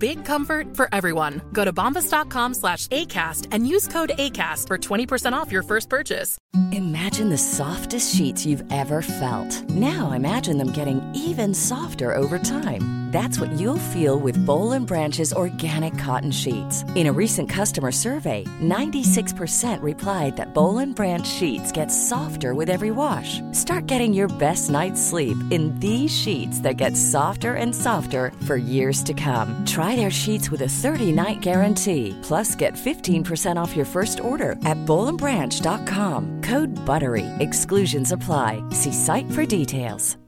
Big comfort for everyone. Go to bombas.com slash ACAST and use code ACAST for 20% off your first purchase. Imagine the softest sheets you've ever felt. Now imagine them getting even softer over time. That's what you'll feel with Boll and Branch's organic cotton sheets. In a recent customer survey, 96% replied that Boll and Branch sheets get softer with every wash. Start getting your best night's sleep in these sheets that get softer and softer for years to come. Try their sheets with a 30-night guarantee. Plus, get 15% off your first order at bollandbranch.com. Code BUTTERY. Exclusions apply. See site for details.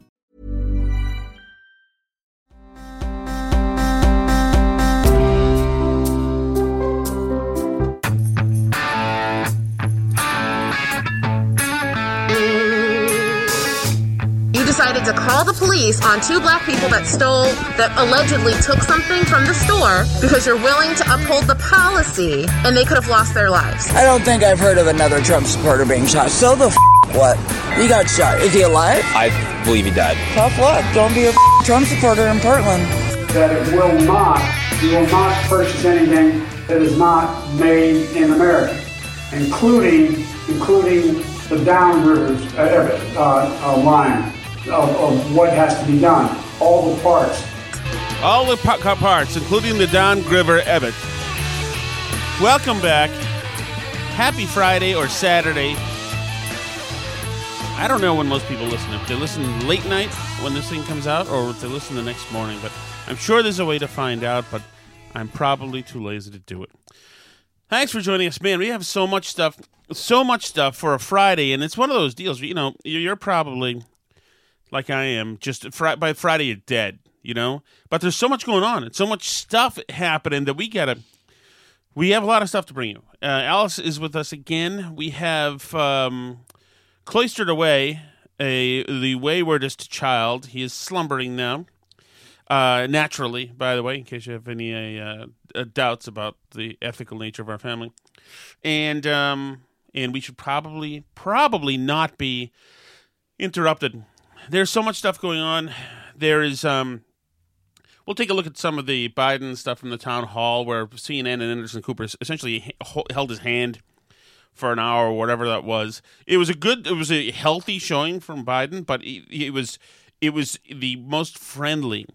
Decided to call the police on two black people that stole, that allegedly took something from the store because you're willing to uphold the policy and they could have lost their lives. I don't think I've heard of another Trump supporter being shot. So the f- what? He got shot. Is he alive? I believe he died. Tough luck. Don't be a f- Trump supporter in Portland. That it will not, you will not purchase anything that is not made in America, including, including the downrivers, uh, uh, uh, line of, of what has to be done, all the parts. All the pa- parts, including the Don Griver Ebbett. Welcome back. Happy Friday or Saturday. I don't know when most people listen. If they listen late night when this thing comes out, or if they listen the next morning. But I'm sure there's a way to find out. But I'm probably too lazy to do it. Thanks for joining us, man. We have so much stuff, so much stuff for a Friday, and it's one of those deals. You know, you're probably like I am. Just fr- by Friday, you're dead. You know, but there's so much going on and so much stuff happening that we gotta. We have a lot of stuff to bring you. Uh, Alice is with us again. We have um, cloistered away a the waywardest child. He is slumbering now. Uh, naturally, by the way, in case you have any uh, uh, doubts about the ethical nature of our family, and um, and we should probably probably not be interrupted. There's so much stuff going on. There is. Um, we'll take a look at some of the Biden stuff from the town hall, where CNN and Anderson Cooper essentially held his hand for an hour or whatever that was. It was a good. It was a healthy showing from Biden, but it, it was it was the most friendly,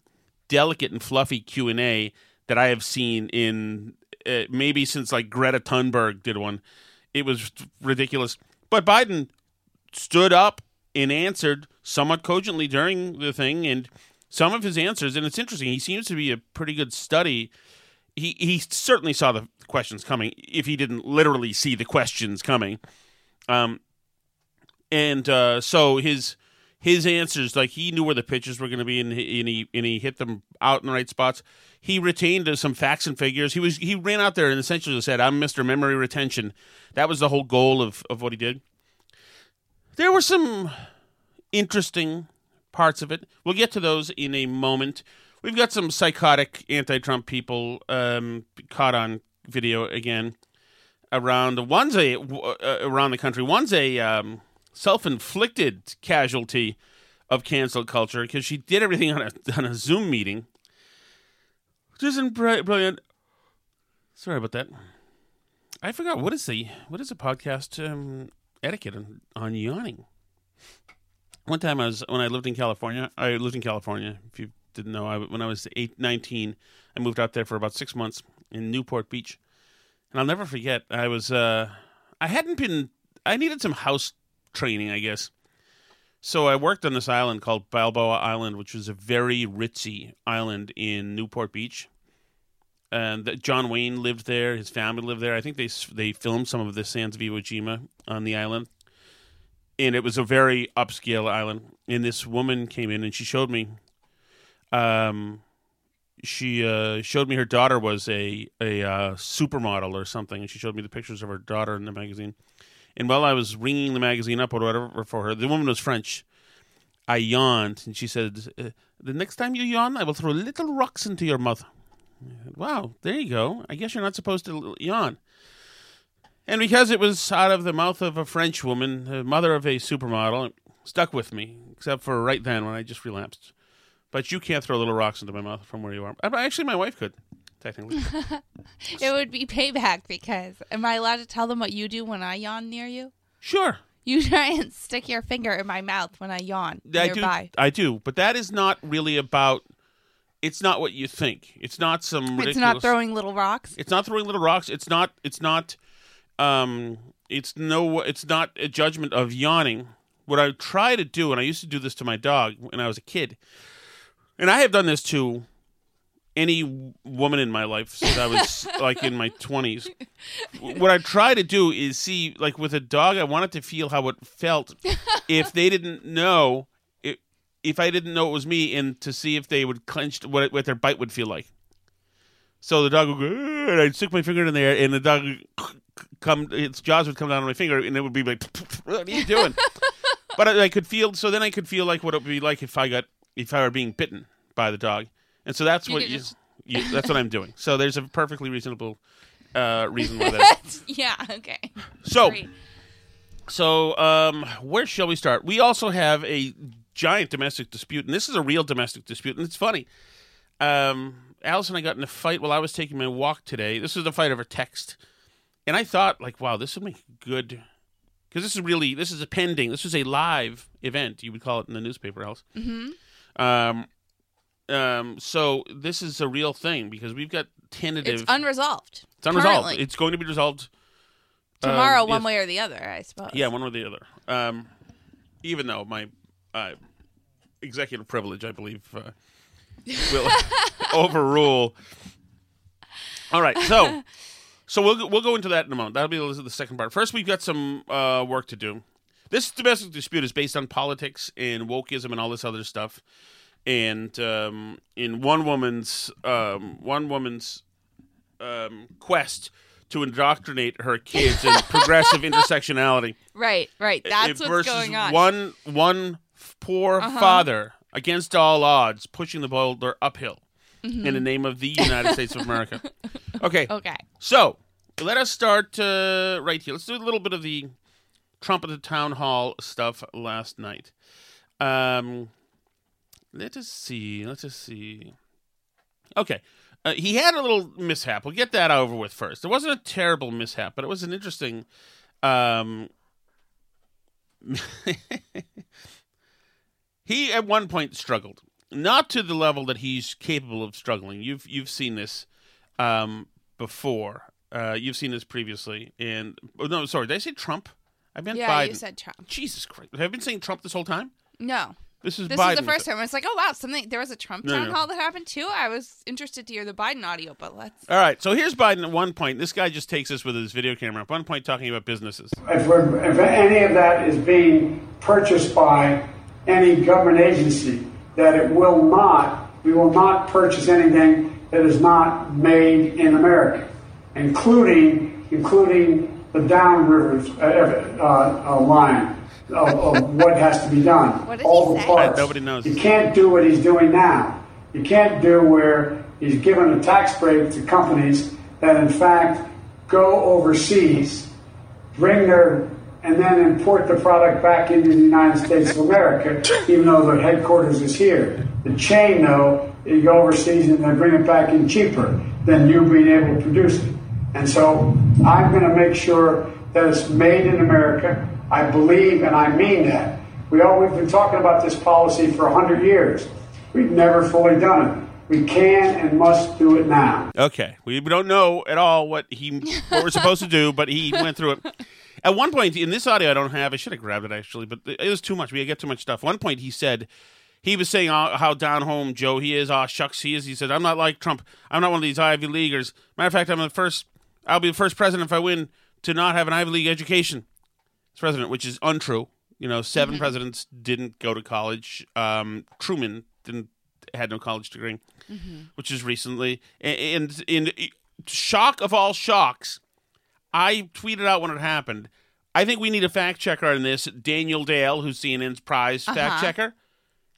delicate, and fluffy Q and A that I have seen in uh, maybe since like Greta Thunberg did one. It was ridiculous. But Biden stood up and answered somewhat cogently during the thing, and some of his answers, and it's interesting. He seems to be a pretty good study. He he certainly saw the questions coming, if he didn't literally see the questions coming. Um, and uh, so his his answers, like he knew where the pitches were going to be, and he, and he and he hit them out in the right spots. He retained some facts and figures. He was he ran out there and essentially said, "I'm Mister Memory Retention." That was the whole goal of of what he did. There were some interesting parts of it. We'll get to those in a moment. We've got some psychotic anti-Trump people um, caught on video again around. One's a uh, around the country. One's a um, self-inflicted casualty of cancel culture because she did everything on a on a Zoom meeting, which isn't brilliant. Sorry about that. I forgot what is the what is the podcast um, etiquette on, on yawning. One time I was when I lived in California. I lived in California. If you didn't know, I, when I was eight, 19, I moved out there for about six months in Newport Beach, and I'll never forget. I was uh, I hadn't been I needed some house training, I guess. So I worked on this island called Balboa Island, which was a very ritzy island in Newport Beach. And that John Wayne lived there. His family lived there. I think they they filmed some of the Sands of Iwo Jima on the island, and it was a very upscale island. And this woman came in and she showed me. Um, she uh, showed me her daughter was a a uh, supermodel or something, and she showed me the pictures of her daughter in the magazine. And while I was ringing the magazine up or whatever for her, the woman was French. I yawned, and she said, uh, "The next time you yawn, I will throw little rocks into your mouth." Wow, there you go. I guess you're not supposed to yawn. And because it was out of the mouth of a French woman, the mother of a supermodel, it stuck with me, except for right then when I just relapsed. But you can't throw little rocks into my mouth from where you are. Uh, Actually, my wife could, technically. It would be payback because am I allowed to tell them what you do when I yawn near you? Sure. You try and stick your finger in my mouth when I yawn I do. nearby. I do. But that is not really about. It's not what you think. It's not some ridiculous. It's not throwing little rocks. It's not throwing little rocks. It's not. It's not. Um. It's no. It's not a judgment of yawning. What I try to do, and I used to do this to my dog when I was a kid, and I have done this to any woman in my life since I was like in my twenties. What I try to do is see, like with a dog, I wanted to feel how it felt if they didn't know if I didn't know it was me, and to see if they would clench what what their bite would feel like. So the dog would go, and I'd stick my finger in there, and the dog would come, its jaws would come down on my finger, and it would be like, "What are you doing?" but I, I could feel. So then I could feel like what it would be like if I got if I were being bitten by the dog, and so that's You what you, just- you. That's what I'm doing. So there's a perfectly reasonable uh, reason why that. Yeah. Okay. So, Great. so um, where shall we start? We also have a giant domestic dispute, and this is a real domestic dispute, and it's funny. Um, Alice and I got in a fight while I was taking my walk today. This was a fight over text, and I thought, like, wow, this would make good because this is really this is a pending. This is a live event. You would call it in the newspaper, Alice. Mm-hmm. Um, um, so this is a real thing because we've got tentative. It's unresolved. It's unresolved. currently. It's going to be resolved um, Tomorrow, one yes. way or the other, I suppose. Yeah, one or the other. Um, even though my uh, executive privilege, I believe, uh, will overrule. All right, so so we'll we'll go into that in a moment. That'll be the the second part. First, we've got some uh, work to do. This domestic dispute is based on politics and wokeism and all this other stuff. And um, in one woman's um, one woman's um, quest to indoctrinate her kids in progressive intersectionality. Right, right. That's It- what's versus going on. One one poor Uh-huh. father against all odds, pushing the boulder uphill Mhm. in the name of the United States of America. Okay. Okay. So let us start uh, right here. Let's do a little bit of the Trump at the town hall stuff last night. Um, let us see. Let us see. Okay. Uh, he had a little mishap. We'll get that over with first. It wasn't a terrible mishap, but it was an interesting. Um, he at one point struggled, not to the level that he's capable of struggling. You've you've seen this um, before. Uh, you've seen this previously, and oh, no, sorry, did I say Trump? I meant yeah, Biden. you said Trump. Jesus Christ, have I been saying Trump this whole time? No. This is This Biden. is the first time. I was like, oh wow, something. There was a Trump No, town no. hall that happened too. I was interested to hear the Biden audio, but let's. All right, so here's Biden at one point. This guy just takes us with his video camera. At one point, talking about businesses. If, we're, if any of that is being purchased by any government agency, that it will not, we will not purchase anything that is not made in America, including including the downrivers uh, uh, uh, line of, of what has to be done. What All he the say? parts. Nobody knows. You can't do what he's doing now. You can't do where he's given a tax break to companies that, in fact, go overseas, bring their, and then import the product back into the United States of America, even though their headquarters is here. The chain, though, you go overseas and they bring it back in cheaper than you being able to produce it. And so I'm going to make sure that it's made in America. I believe and I mean that. We all, we've been talking about this policy for 100 years. We've never fully done it. We can and must do it now. Okay, we don't know at all what he what we're supposed to do, but he went through it. At one point in this audio, I don't have. I should have grabbed it actually, but it was too much. We get too much stuff. One point, he said he was saying uh, how down home Joe he is. Oh shucks, he is. He said, "I'm not like Trump. I'm not one of these Ivy Leaguers. Matter of fact, I'm the first. I'll be the first president if I win to not have an Ivy League education." As president, which is untrue. You know, 7 Mm-hmm. presidents didn't go to college. Um, Truman didn't had no college degree, Mm-hmm. which is recently. And in shock of all shocks, I tweeted out when it happened. I think we need a fact checker on this. Daniel Dale, who's CNN's prize fact Uh-huh. checker.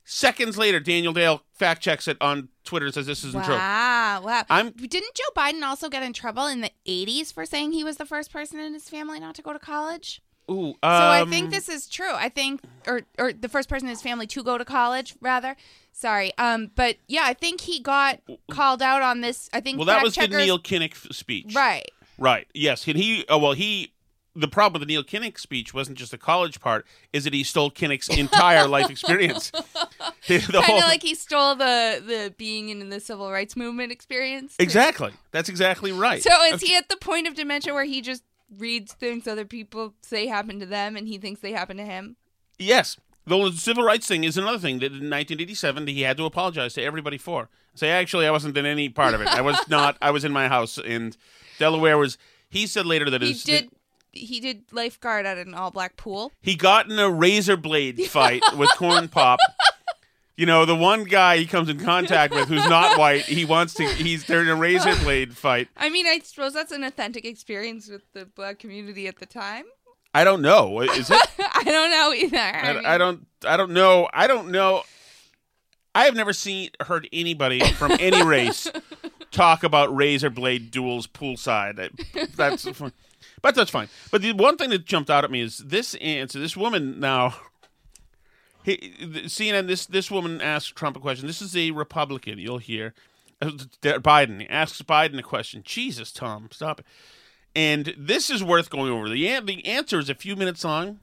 Seconds later, Daniel Dale fact checks it on Twitter and says this isn't true. Wow, wow. I'm- Didn't Joe Biden also get in trouble in the 80s for saying he was the first person in his family not to go to college? Ooh, So I um, think this is true. I think, or or the first person in his family to go to college, rather. Sorry. Um, but yeah, I think he got called out on this. I think. Well, that fact was the checkers- Neil Kinnock f- speech. Right. Right. Yes. And he. Oh, well, he. The problem with the Neil Kinnock speech wasn't just the college part; is that he stole Kinnock's entire life experience. Kind whole- of like he stole the the being in the civil rights movement experience. too. exactly. That's exactly right. So is he at the point of dementia where he just reads things other people say happen to them and he thinks they happen to him? Yes. The civil rights thing is another thing that in 1987 he had to apologize to everybody for. Say, actually, I wasn't in any part of it. I was not. I was in my house, and Delaware was. He said later that He his, did. He did lifeguard at an all black pool. he got in a razor blade fight with Corn Pop. You know, the one guy he comes in contact with who's not white, he wants to. He's they're in a razor blade fight. I mean, I suppose that's an authentic experience with the black community at the time. I don't know. Is it? I don't know either. I, I, mean, I don't. I don't know. I don't know. I have never seen heard anybody from any race talk about razor blade duels poolside. That's. But that's fine. But the one thing that jumped out at me is this answer. This woman now. He, CNN. This this woman asked Trump a question. This is a Republican. You'll hear uh, Biden asks Biden a question. Jesus, Tom, stop it. And this is worth going over. The the answer is a few minutes long.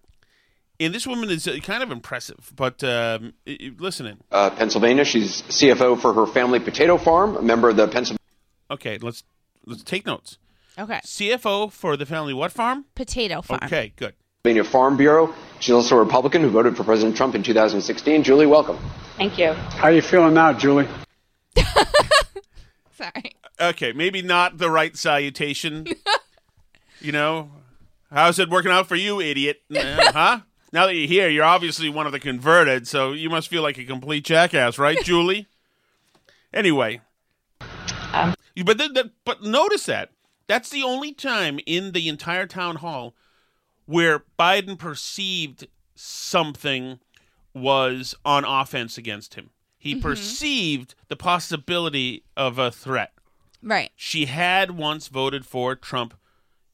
And this woman is uh, kind of impressive, but um, i- i- listen in. uh, Pennsylvania. She's CFO for her family potato farm, a member of the Pennsylvania Okay, let's let's take notes. Okay. CFO for the family what farm? Potato farm. Okay, good. Farm Bureau. She's also a Republican who voted for President Trump in 2016. Julie, welcome. Thank you. How are you feeling now, Julie? Sorry. Okay, maybe not the right salutation. you know, how's it working out for you, idiot? Uh, huh? Now that you're here, you're obviously one of the converted, so you must feel like a complete jackass, right, Julie? Anyway, Um, but th- th- but notice that that's the only time in the entire town hall where Biden perceived something was on offense against him. He Mhm. perceived the possibility of a threat. Right. She had once voted for Trump,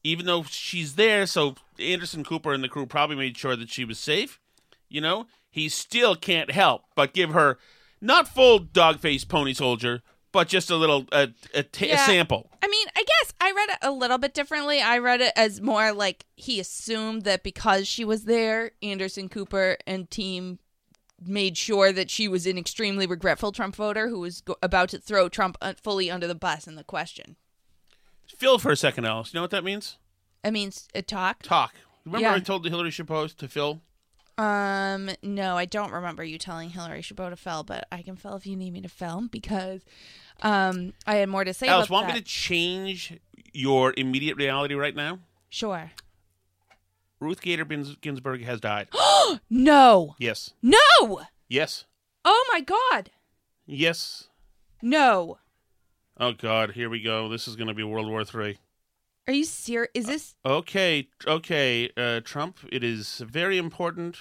even though she's there. So Anderson Cooper and the crew probably made sure that she was safe. You know, he still can't help but give her not full dog face pony soldier, but just a little a, a, ta- a sample. I mean, I guess I read it a little bit differently. I read it as more like he assumed that because she was there, Anderson Cooper and team made sure that she was an extremely regretful Trump voter who was go- about to throw Trump uh, fully under the bus in the question. fill for a second, Alice. You know what that means? It means a talk. Talk. Remember Yeah. I told the Hillary Chabot to fill? Um, no, I don't remember you telling Hillary Chabot to fell, but I can fell if you need me to fell because um I had more to say Alice, want that. me to change your immediate reality right now? Sure. Ruth Bader Ginsburg has died. no. yes. No. Yes. Oh my god. Yes. No. Oh God, here we go. This is going to be World War Three. Are you serious? Is this Okay, okay, uh, Trump. It is very important.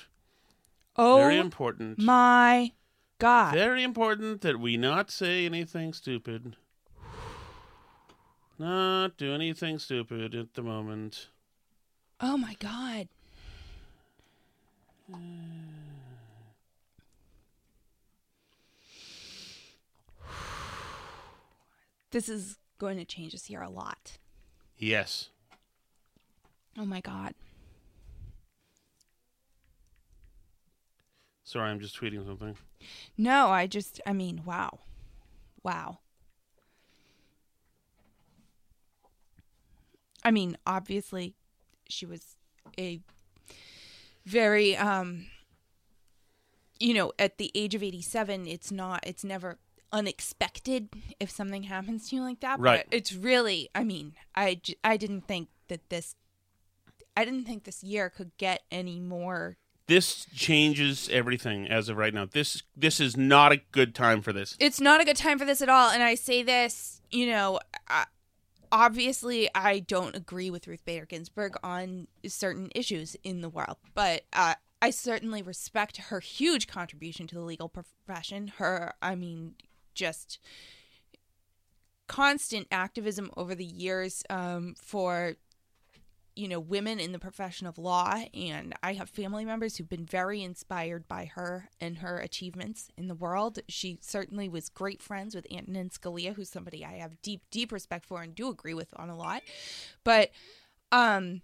Oh very important. my god. Very important that we not say anything stupid. Not do anything stupid at the moment. Oh my god. This is going to change us here a lot. Yes. Oh my god. Sorry, I'm just tweeting something. No, I just I mean, wow. Wow. I mean, obviously she was a very um you know at the age of 87 it's not it's never unexpected if something happens to you like that Right. but it's really i mean i j- i didn't think that this i didn't think this year could get any more This changes everything as of right now. This this is not a good time for this. it's not a good time for this at all and i say this you know I, obviously i don't agree with ruth bader ginsburg on certain issues in the world but uh, i certainly respect her huge contribution to the legal profession her i mean just constant activism over the years um, for you know women in the profession of law. And i have family members who've been very inspired by her and her achievements in the world. She certainly was great friends with antonin scalia who's somebody i have deep deep respect for and do agree with on a lot. But um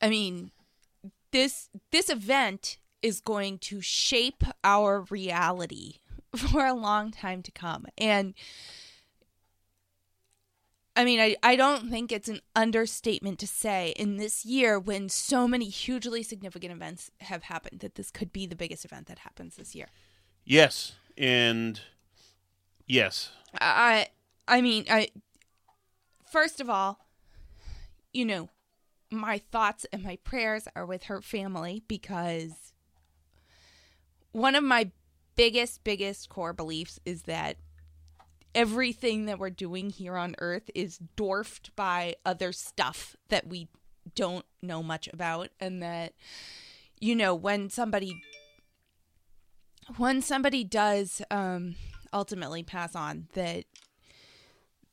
i mean this this event is going to shape our reality for a long time to come and I mean, I, I don't think it's an understatement to say in this year when so many hugely significant events have happened that this could be the biggest event that happens this year. Yes, and yes, I I mean, I first of all, you know, my thoughts and my prayers are with her family because one of my biggest biggest core beliefs is that everything that we're doing here on earth is dwarfed by other stuff that we don't know much about and that you know when somebody when somebody does um ultimately pass on that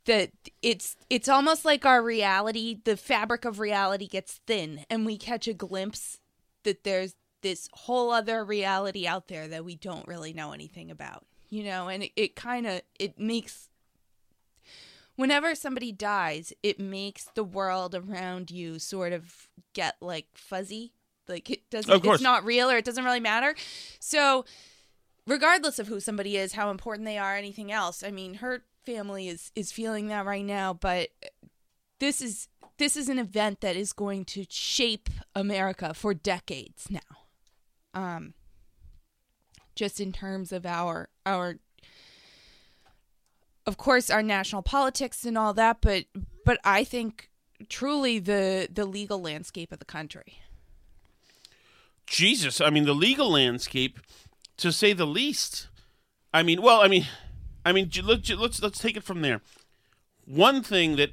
that it's it's almost like our reality the fabric of reality gets thin and we catch a glimpse that there's this whole other reality out there that we don't really know anything about you know? And it, it kind of it makes whenever somebody dies it makes the world around you sort of get like fuzzy. Like it doesn't Of course. it's not real or it doesn't really matter. So regardless of who somebody is how important they are anything else i mean her family is is feeling that right now but this is this is an event that is going to shape america for decades now um just in terms of our our of course our national politics and all that but but i think truly the the legal landscape of the country Jesus, I mean the legal landscape, to say the least. I mean, well, I mean, I mean, let's let's let's take it from there. One thing that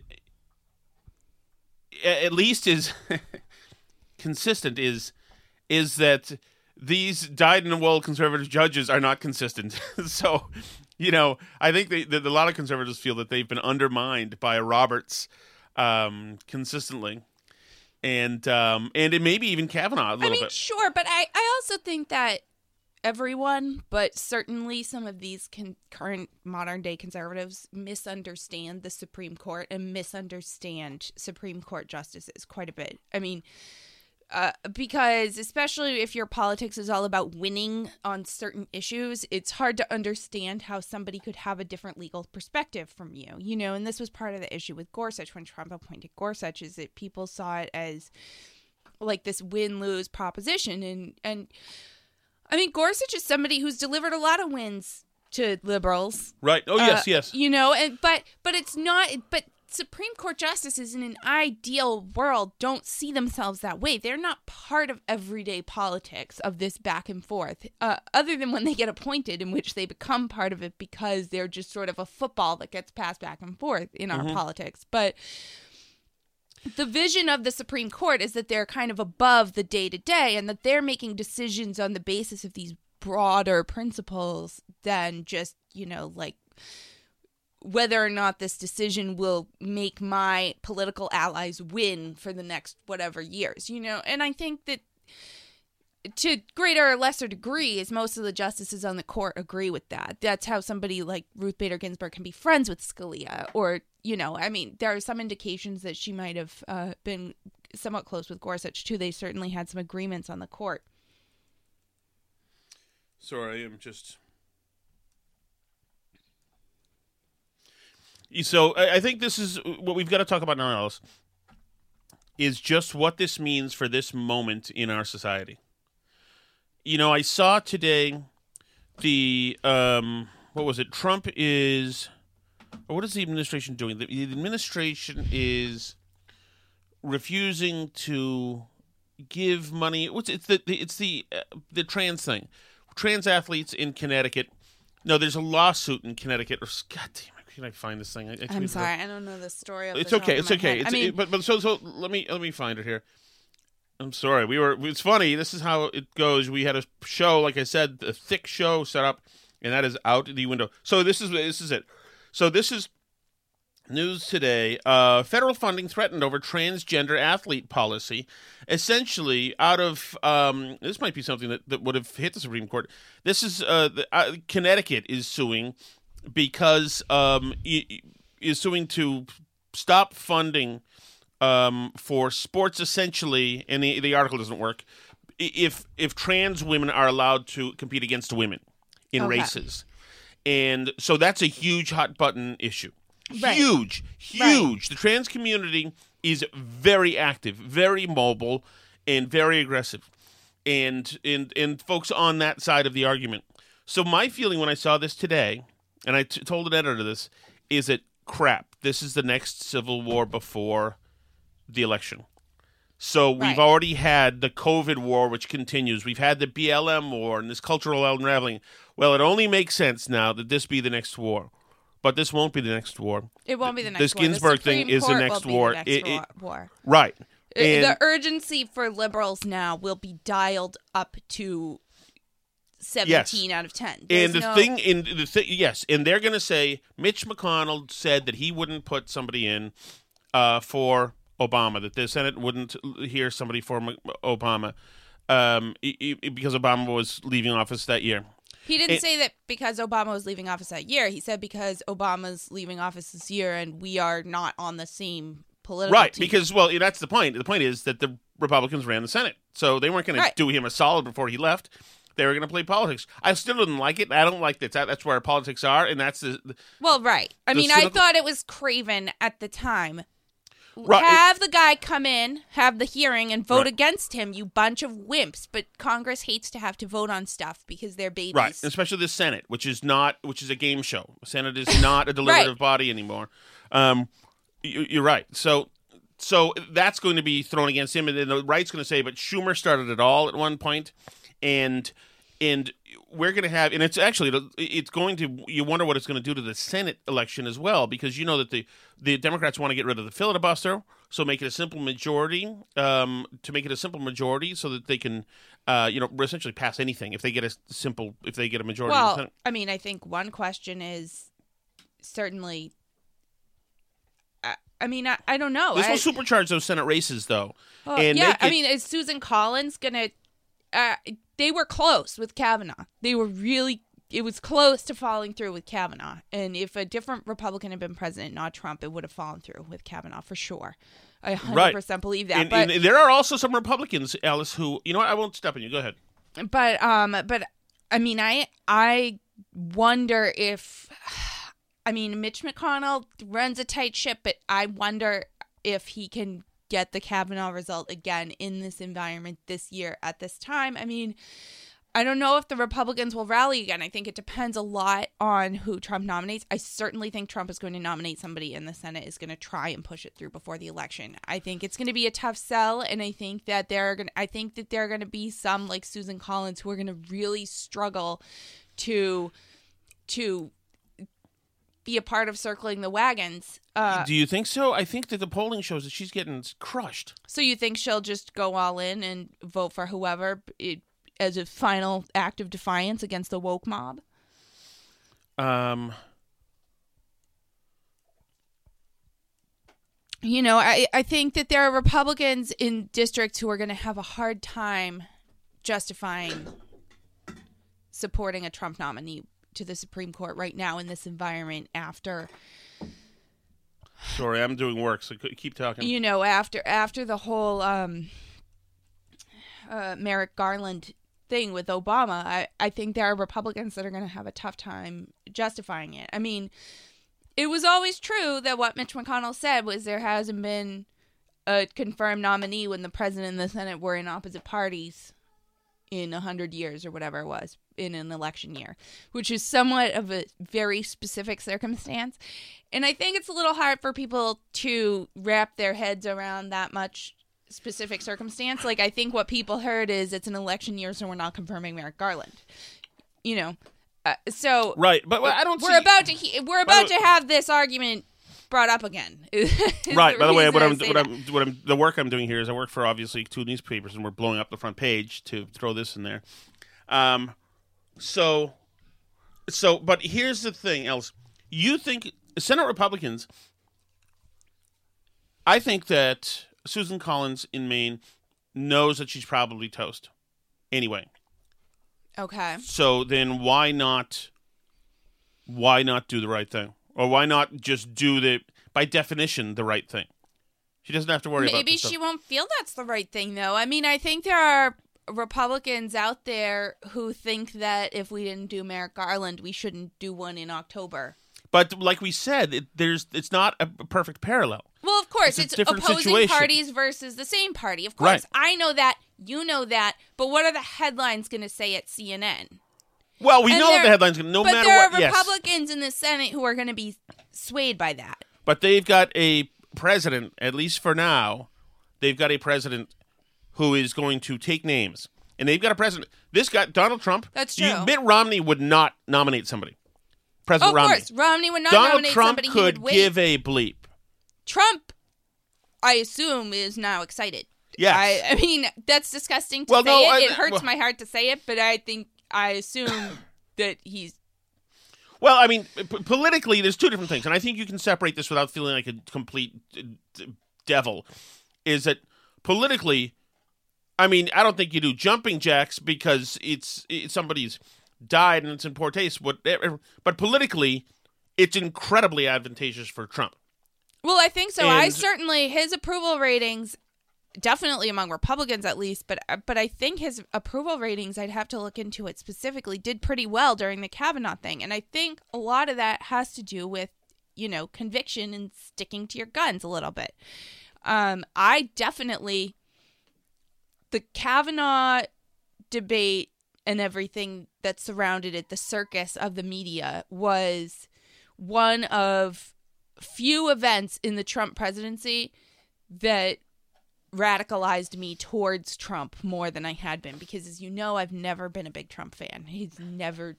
at least is consistent is is that these dyed in the wool conservative judges are not consistent. so, you know, I think they, that a lot of conservatives feel that they've been undermined by Roberts um, consistently. And um, and it maybe even Kavanaugh a little I mean, bit. sure, but I, I also think that everyone, but certainly some of these con- current modern day conservatives misunderstand the Supreme Court and misunderstand Supreme Court justices quite a bit. I mean, uh, because especially if your politics is all about winning on certain issues, it's hard to understand how somebody could have a different legal perspective from you, you know. And this was part of the issue with Gorsuch when Trump appointed Gorsuch, is that people saw it as like this win lose proposition, and and I mean Gorsuch is somebody who's delivered a lot of wins to liberals, Right. Oh yes, uh, yes. You know, and but but it's not. But Supreme Court justices in an ideal world don't see themselves that way. They're not part of everyday politics of this back and forth, uh, other than when they get appointed, in which they become part of it because they're just sort of a football that gets passed back and forth in our Mhm. politics. But the vision of the Supreme Court is that they're kind of above the day to day and that they're making decisions on the basis of these broader principles than just, you know, like whether or not this decision will make my political allies win for the next whatever years, you know? And I think that to greater or lesser degree degrees, most of the justices on the court agree with that. That's how somebody like Ruth Bader Ginsburg can be friends with Scalia, or you know, I mean, there are some indications that she might have uh, been somewhat close with Gorsuch too. They certainly had some agreements on the court. Sorry, I'm just. So I think this is what we've got to talk about now, Alice. is just what this means for this moment in our society. You know, I saw today the um, what was it? Trump is, or what is the administration doing? The, the administration is refusing to give money. What's it's the, the it's the uh, the trans thing, trans athletes in Connecticut. No, there's a lawsuit in Connecticut. Or God damn it, can I find this thing? I, I I'm sorry, I don't know the story. Of It's okay. It's okay. It's, I mean, it- but but so so let me let me find it here. I'm sorry. We were. It's funny. This is how it goes. We had a show, like I said, a thick show set up, and that is out the window. So this is this is it. So this is news today. Uh, federal funding threatened over transgender athlete policy. Essentially, out of um, this might be something that, that would have hit the Supreme Court. This is uh, the, uh, Connecticut is suing because um, is suing to stop funding um, for sports essentially, and the, the article doesn't work. If if trans women are allowed to compete against women in Okay. races, and so that's a huge hot button issue. Right. Huge, huge. The trans community is very active, very mobile, and very aggressive, and and and folks on that side of the argument. So my feeling when I saw this today, and I t- told an editor this, is it crap. This is the next civil war before the election. So we've Right. already had the COVID war, which continues. We've had the BLM war and this cultural unraveling. Well, it only makes sense now that this be the next war, but this won't be the next war. it won't be the next This war. The Ginsburg thing is the next war. The next It- it- war. Right. Uh, And the urgency for liberals now will be dialed up to 17 out of 10. There's and the no- thing in the thing, yes, and they're going to say Mitch McConnell said that he wouldn't put somebody in uh, for Obama, that the Senate wouldn't hear somebody for M- Obama um, because Obama was leaving office that year. He didn't And- say that because Obama was leaving office that year. He said because Obama's leaving office this year and we are not on the same political right, team. because well, that's the point. The point is that the Republicans ran the Senate, so they weren't going Right. to do him a solid before he left. They were going to play politics. I still didn't like it. I don't like that. that- That's where politics are, and that's the, the Well, right. I mean, I thought it was Craven at the time. Right, it- Have the guy come in, have the hearing, and vote Right. against him, you bunch of wimps. But Congress hates to have to vote on stuff because they're babies. Right, especially the Senate, which is not, which is a game show. The Senate is not a deliberative body anymore. Um, you, you're right. So, so that's going to be thrown against him, and then the right's going to say, but Schumer started it all at one point, and and we're going to have, and it's actually it's going to. You wonder what it's going to do to the Senate election as well, because you know that the the Democrats want to get rid of the filibuster, so make it a simple majority. Um, to make it a simple majority, so that they can, uh, you know, essentially pass anything if they get a simple if they get a majority. in the Well, Senate. I mean, I think one question is certainly. I, I mean, I, I don't know. This I, will supercharge those Senate races, though. Well, and yeah, make I mean, is Susan Collins gonna? Uh, they were close with Kavanaugh. They were really. It was close to falling through with Kavanaugh. And if a different Republican had been president, not Trump, it would have fallen through with Kavanaugh for sure. I 100% right. believe that. And, but and there are also some Republicans, Alice, who you know what? I won't step on you. Go ahead. but um but I mean I I wonder if I mean Mitch McConnell runs a tight ship, but I wonder if he can get the Kavanaugh result again in this environment this year at this time. I mean, I don't know if the Republicans will rally again. I think it depends a lot on who Trump nominates. I certainly think Trump is going to nominate somebody and the Senate is going to try and push it through before the election. I think it's going to be a tough sell and I think that there are going to I think that there are going to be some like Susan Collins who are going to really struggle to to be a part of circling the wagons. Uh, Do you think so? I think that the polling shows that she's getting crushed. so you think she'll just go all in and vote for whoever it, as a final act of defiance against the woke mob? Um, You know, I, I think that there are Republicans in districts who are going to have a hard time justifying supporting a Trump nominee to the Supreme Court right now in this environment after sorry, I'm doing work, so keep talking. you know after after the whole um uh Merrick Garland thing with Obama I I think there are Republicans that are going to have a tough time justifying it. I mean, it was always true that what Mitch McConnell said was there hasn't been a confirmed nominee when the president and the Senate were in opposite parties in a hundred years or whatever it was in an election year, which is somewhat of a very specific circumstance. And I think it's a little hard for people to wrap their heads around that much specific circumstance. Like I think what people heard is it's an election year, so we're not confirming Merrick Garland. You know, uh, so Right, but I don't We're see- about to he- we're about to have this argument brought up again. right. By the way, what I'm what. I'm what I'm the work I'm doing here is I work for obviously two newspapers, and we're blowing up the front page to throw this in there. Um, so, so, but here's the thing, else. You think Senate Republicans? I think that Susan Collins in Maine knows that she's probably toast. Anyway, Okay. so then why not? Why not do the right thing, or why not just do the by definition the right thing? She doesn't have to worry about. Maybe this stuff. she won't feel that's the right thing, though. I mean, I think there are Republicans out there who think that if we didn't do Merrick Garland, we shouldn't do one in October. But like we said, it, there's it's not a perfect parallel. Well, of course, It's it's, opposing situation. parties versus the same party. Of Right. course, I know that. You know that. But what are the headlines going to say at CNN? Well, we And know that the headlines gonna no but matter what. But there are Yes, Republicans in the Senate who are going to be swayed by that. but they've got a president, at least for now. They've got a president who is going to take names, and they've got a president. This guy, Donald Trump. That's you- true. Mitt Romney would not nominate somebody. Oh, President of Romney. course, Romney would not Donald nominate Trump somebody. he could would give a bleep. Trump, I assume, is now excited. Yes. I, I mean, that's disgusting to Well, say no, it. I- it hurts well- my heart to say it, but I think I assume that he's Well, I mean, p- politically, there's two different things, and I think you can separate this without feeling like a complete uh, d- devil. Is that politically? I mean, I don't think you do jumping jacks because it's, it's somebody's died and it's in poor taste. Whatever, but politically, it's incredibly advantageous for Trump. Well, I think so. I certainly his approval ratings, definitely among Republicans at least, but but I think his approval ratings, I'd have to look into it specifically, did pretty well during the Kavanaugh thing, and I think a lot of that has to do with you know conviction and sticking to your guns a little bit. Um, I definitely the Kavanaugh debate and everything that surrounded it, the circus of the media, was one of few events in the Trump presidency that radicalized me towards Trump more than I had been because as you know I've never been a big Trump fan. He's never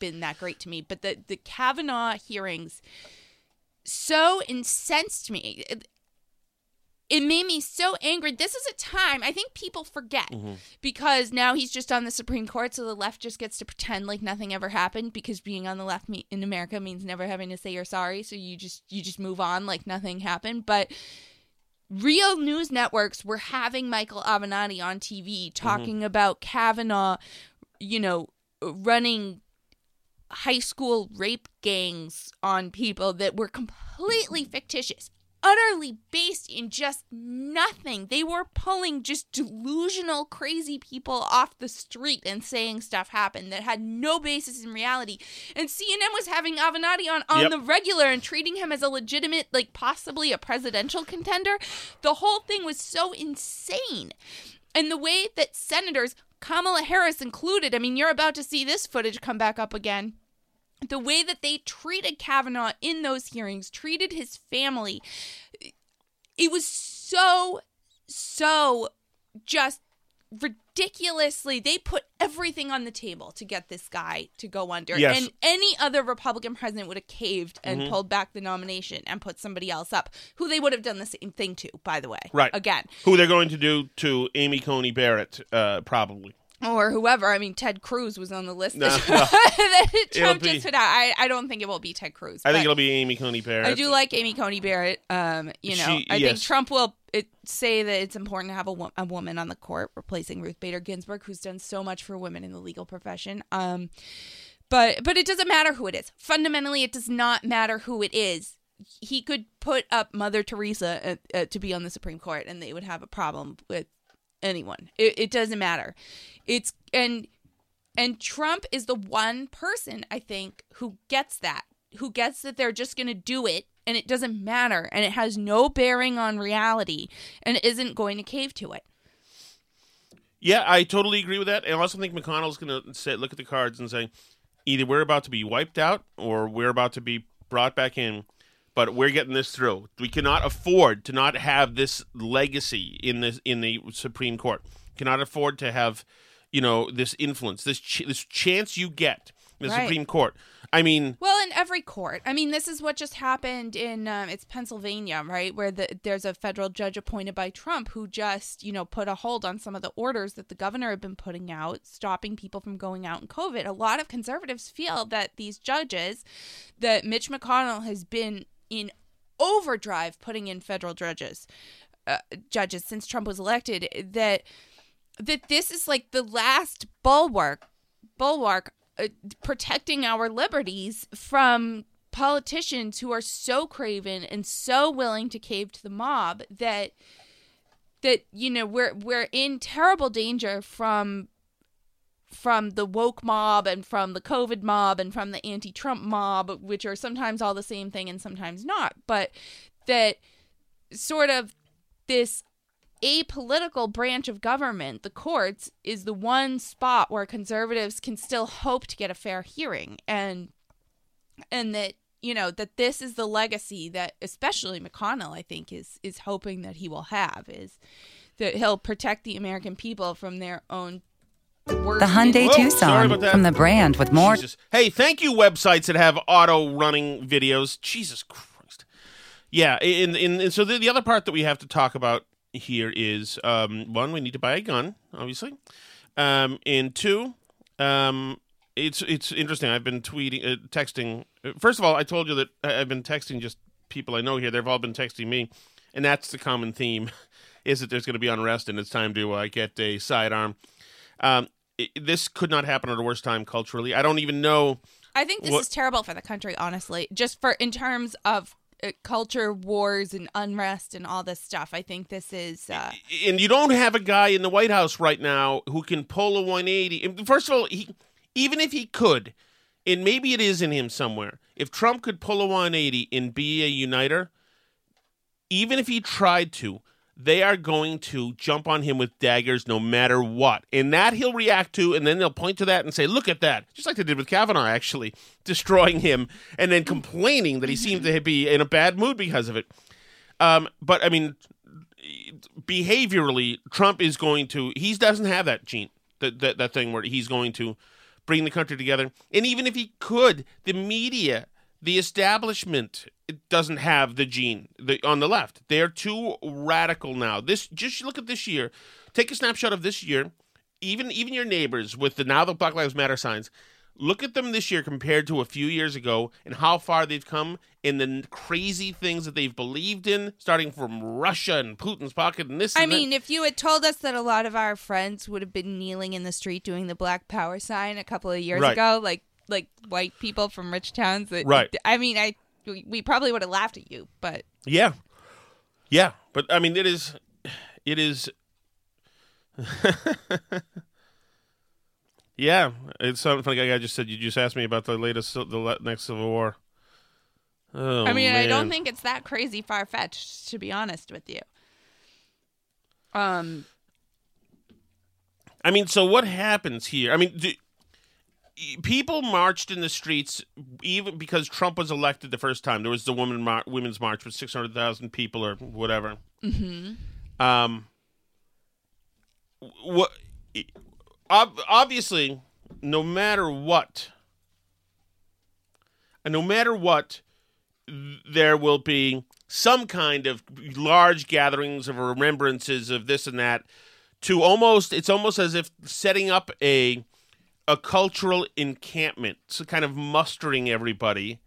been that great to me, but the the Kavanaugh hearings so incensed me. It, it made me so angry. This is a time I think people forget mm-hmm. because now he's just on the Supreme Court, so the left just gets to pretend like nothing ever happened because being on the left me- in America means never having to say you're sorry. So you just you just move on like nothing happened. But real news networks were having Michael Avenatti on TV mm-hmm. talking about Kavanaugh, you know, running high school rape gangs on people that were completely fictitious, utterly based in just nothing. They were pulling just delusional, crazy people off the street and saying stuff happened that had no basis in reality. And CNN was having Avenatti on on Yep. the regular and treating him as a legitimate, like possibly a presidential contender. The whole thing was so insane. And the way that senators, Kamala Harris included, I mean, you're about to see this footage come back up again. The way that they treated Kavanaugh in those hearings, treated his family, it was so, so just ridiculously. They put everything on the table to get this guy to go under. Yes. And any other Republican president would have caved and Mhm. pulled back the nomination and put somebody else up, who they would have done the same thing to, by the way. Right. Again. Who they're going to do to Amy Coney Barrett, uh, probably. Or whoever. I mean, Ted Cruz was on the list No, that, no. that Trump be- just put out. I, I don't think it will be Ted Cruz. I think it'll be Amy Coney Barrett. I do like Amy Coney Barrett. Um, you know, She- I yes. think Trump will it, say that it's important to have a, wo- a woman on the court replacing Ruth Bader Ginsburg, who's done so much for women in the legal profession. Um, but but it doesn't matter who it is. Fundamentally, it does not matter who it is. He could put up Mother Teresa uh, uh, to be on the Supreme Court, and they would have a problem with anyone. It, it doesn't matter. It's and and Trump is the one person I think who gets that, who gets that they're just going to do it and it doesn't matter and it has no bearing on reality and isn't going to cave to it. Yeah, I totally agree with that. I also think McConnell's going to say, look at the cards and say, either we're about to be wiped out or we're about to be brought back in, but we're getting this through. We cannot afford to not have this legacy in this in the Supreme Court. Cannot afford to have, you know, this influence, this ch- this chance you get in the Right. Supreme Court. I mean, Well, in every court. I mean, this is what just happened in um, it's Pennsylvania, right, where the, there's a federal judge appointed by Trump who just you know put a hold on some of the orders that the governor had been putting out, stopping people from going out in COVID. A lot of conservatives feel that these judges, that Mitch McConnell has been in overdrive putting in federal judges, uh, judges since Trump was elected. That that this is like the last bulwark bulwark uh, protecting our liberties from politicians who are so craven and so willing to cave to the mob that that you know we're we're in terrible danger from from the woke mob and from the covid mob and from the anti-trump mob which are sometimes all the same thing and sometimes not but that sort of this apolitical branch of government, the courts, is the one spot where conservatives can still hope to get a fair hearing, and and that you know that this is the legacy that especially McConnell, I think, is is hoping that he will have is that he'll protect the American people from their own. The Hyundai Whoa, Tucson from the brand with more. Jesus. Hey, thank you, websites that have auto running videos. Jesus Christ. Yeah, and, and, and so the, the other part that we have to talk about here is um, one, we need to buy a gun, obviously, um, and two, um, it's it's interesting. I've been tweeting, uh, texting. First of all, I told you that I've been texting just people I know here. They've all been texting me, and that's the common theme: is that there's going to be unrest and it's time to uh, get a sidearm. Um, it, this could not happen at a worse time culturally. I don't even know. I think this What- is terrible for the country, honestly. Just for in terms of uh, culture wars and unrest and all this stuff. I think this is. Uh, and you don't have a guy in the White House right now who can pull a 180. First of all, he, even if he could, and maybe it is in him somewhere, if Trump could pull a 180 and be a uniter, even if he tried to, they are going to jump on him with daggers no matter what. And that he'll react to, and then they'll point to that and say, look at that. Just like they did with Kavanaugh, actually, destroying him and then complaining that he seemed to be in a bad mood because of it. Um, but, I mean, behaviorally, Trump is going to. He doesn't have that gene, that, that that thing where he's going to bring the country together. And even if he could, the media, the establishment, doesn't have the gene the, on the left. They're too radical now. This just look at this year. Take a snapshot of this year. Even even your neighbors with the now the Black Lives Matter signs. Look at them this year compared to a few years ago and how far they've come in the crazy things that they've believed in, starting from Russia and Putin's pocket and this. I and that. mean, if you had told us that a lot of our friends would have been kneeling in the street doing the Black Power sign a couple of years Right. ago, like like white people from rich towns, that Right. I mean, I we we probably would have laughed at you, but Yeah, yeah, but I mean, it is, it is. yeah, it's something funny. I just said you just asked me about the latest, the next Civil War. Oh, I mean, I don't think it's that crazy far fetched, to be honest with you. Um, I mean, so what happens here? I mean, do, people marched in the streets even because Trump was elected the first time. There was the woman mar- women's march with six hundred thousand people or whatever. mhm. Um, what? Ob- obviously, no matter what, and no matter what, there will be some kind of large gatherings of remembrances of this and that. To almost, it's almost as if setting up a a cultural encampment, so kind of mustering everybody,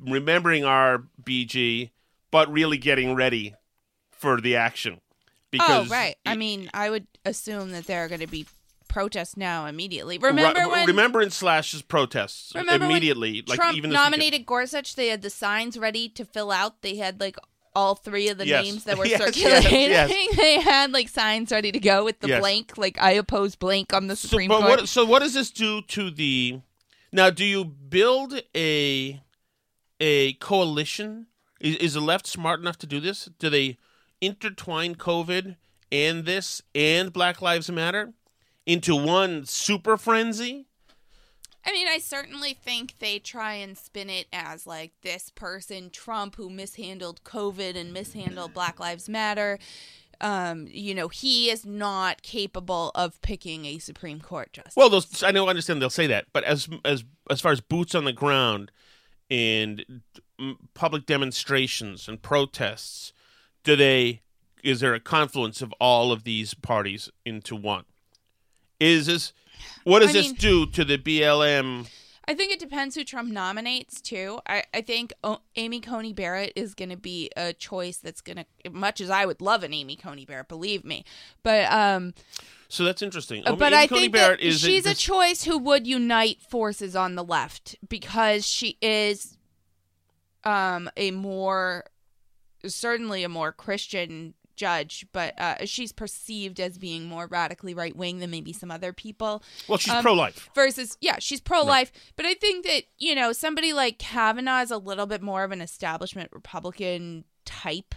remembering our BG, but really getting ready for the action. oh, right. I mean, I would assume that there are going to be protests now immediately. Remember Re- when remembrance slashes protests Remember when immediately, like Trump even this weekend. nominated Gorsuch? They had the signs ready to fill out. They had like all three of the Yes. names that were Yes, circulating. yes. they had like signs ready to go with the blank, like I oppose blank on the So, Supreme but Court. what, so what does this do to the? Now, do you build a a coalition Is, is the left smart enough to do this? Do they intertwine COVID and this and Black Lives Matter into one super frenzy? I mean, I certainly think they try and spin it as like this person, Trump, who mishandled COVID and mishandled Black Lives Matter. Um, you know, he is not capable of picking a Supreme Court justice. Well, those I know, I understand they'll say that, but as as as far as boots on the ground and public demonstrations and protests, do they? Is there a confluence of all of these parties into one? Is this what does I this mean- do to the BLM? I think it depends who Trump nominates too. I, I think o- Amy Coney Barrett is going to be a choice that's going to, much as I would love an Amy Coney Barrett, believe me, but um, So that's interesting. Uh, Oh, but Amy I Coney think Barrett is she's a this- choice who would unite forces on the left because she is um a more certainly a more Christian judge, but uh, she's perceived as being more radically right wing than maybe some other people. Well, she's Um, pro-life. Versus, yeah, she's pro life. But I think that, you know, somebody like Kavanaugh is a little bit more of an establishment Republican type.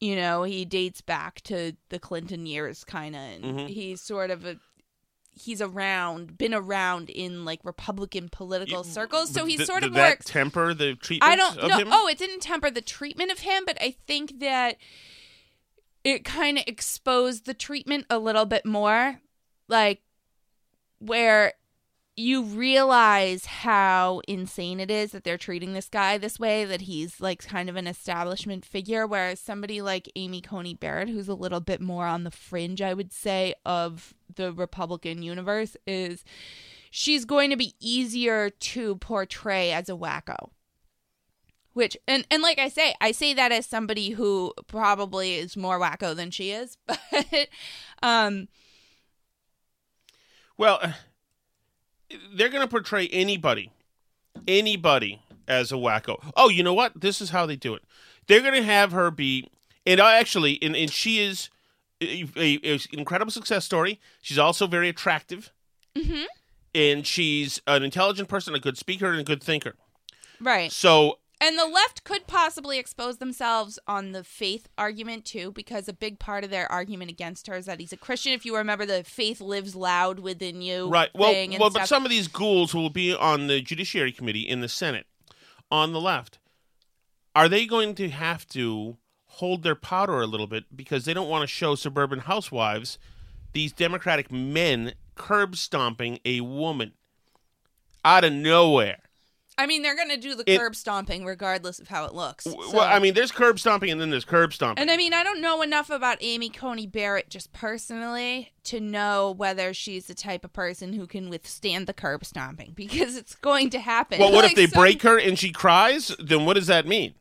You know, he dates back to the Clinton years, kind of. And Mhm. he's sort of a. He's around, been around in like Republican political circles, so he's sort of more. temper the treatment I don't know. Oh, it didn't temper the treatment of him, but I think that it kind of exposed the treatment a little bit more, like where you realize how insane it is that they're treating this guy this way that he's like kind of an establishment figure whereas somebody like Amy Coney Barrett who's a little bit more on the fringe I would say of the Republican universe is she's going to be easier to portray as a wacko which and and like I say, I say that as somebody who probably is more wacko than she is, but um Well, uh, they're going to portray anybody, anybody as a wacko. Oh, you know what? This is how they do it. They're going to have her be, and I actually, and, and she is a, a, a incredible success story. She's also very attractive, mhm. and she's an intelligent person, a good speaker, and a good thinker. right. So And the left could possibly expose themselves on the faith argument too, because a big part of their argument against her is that he's a Christian. If you remember the faith lives loud within you Right. Well, well, but some of these ghouls who will be on the Judiciary Committee in the Senate, on the left, are they going to have to hold their powder a little bit because they don't want to show suburban housewives these Democratic men curb stomping a woman out of nowhere? I mean, they're going to do the It- curb stomping regardless of how it looks. Well, I mean, there's curb stomping and then there's curb stomping. And I mean, I don't know enough about Amy Coney Barrett just personally to know whether she's the type of person who can withstand the curb stomping because it's going to happen. well, what if they some- break her and she cries? Then what does that mean?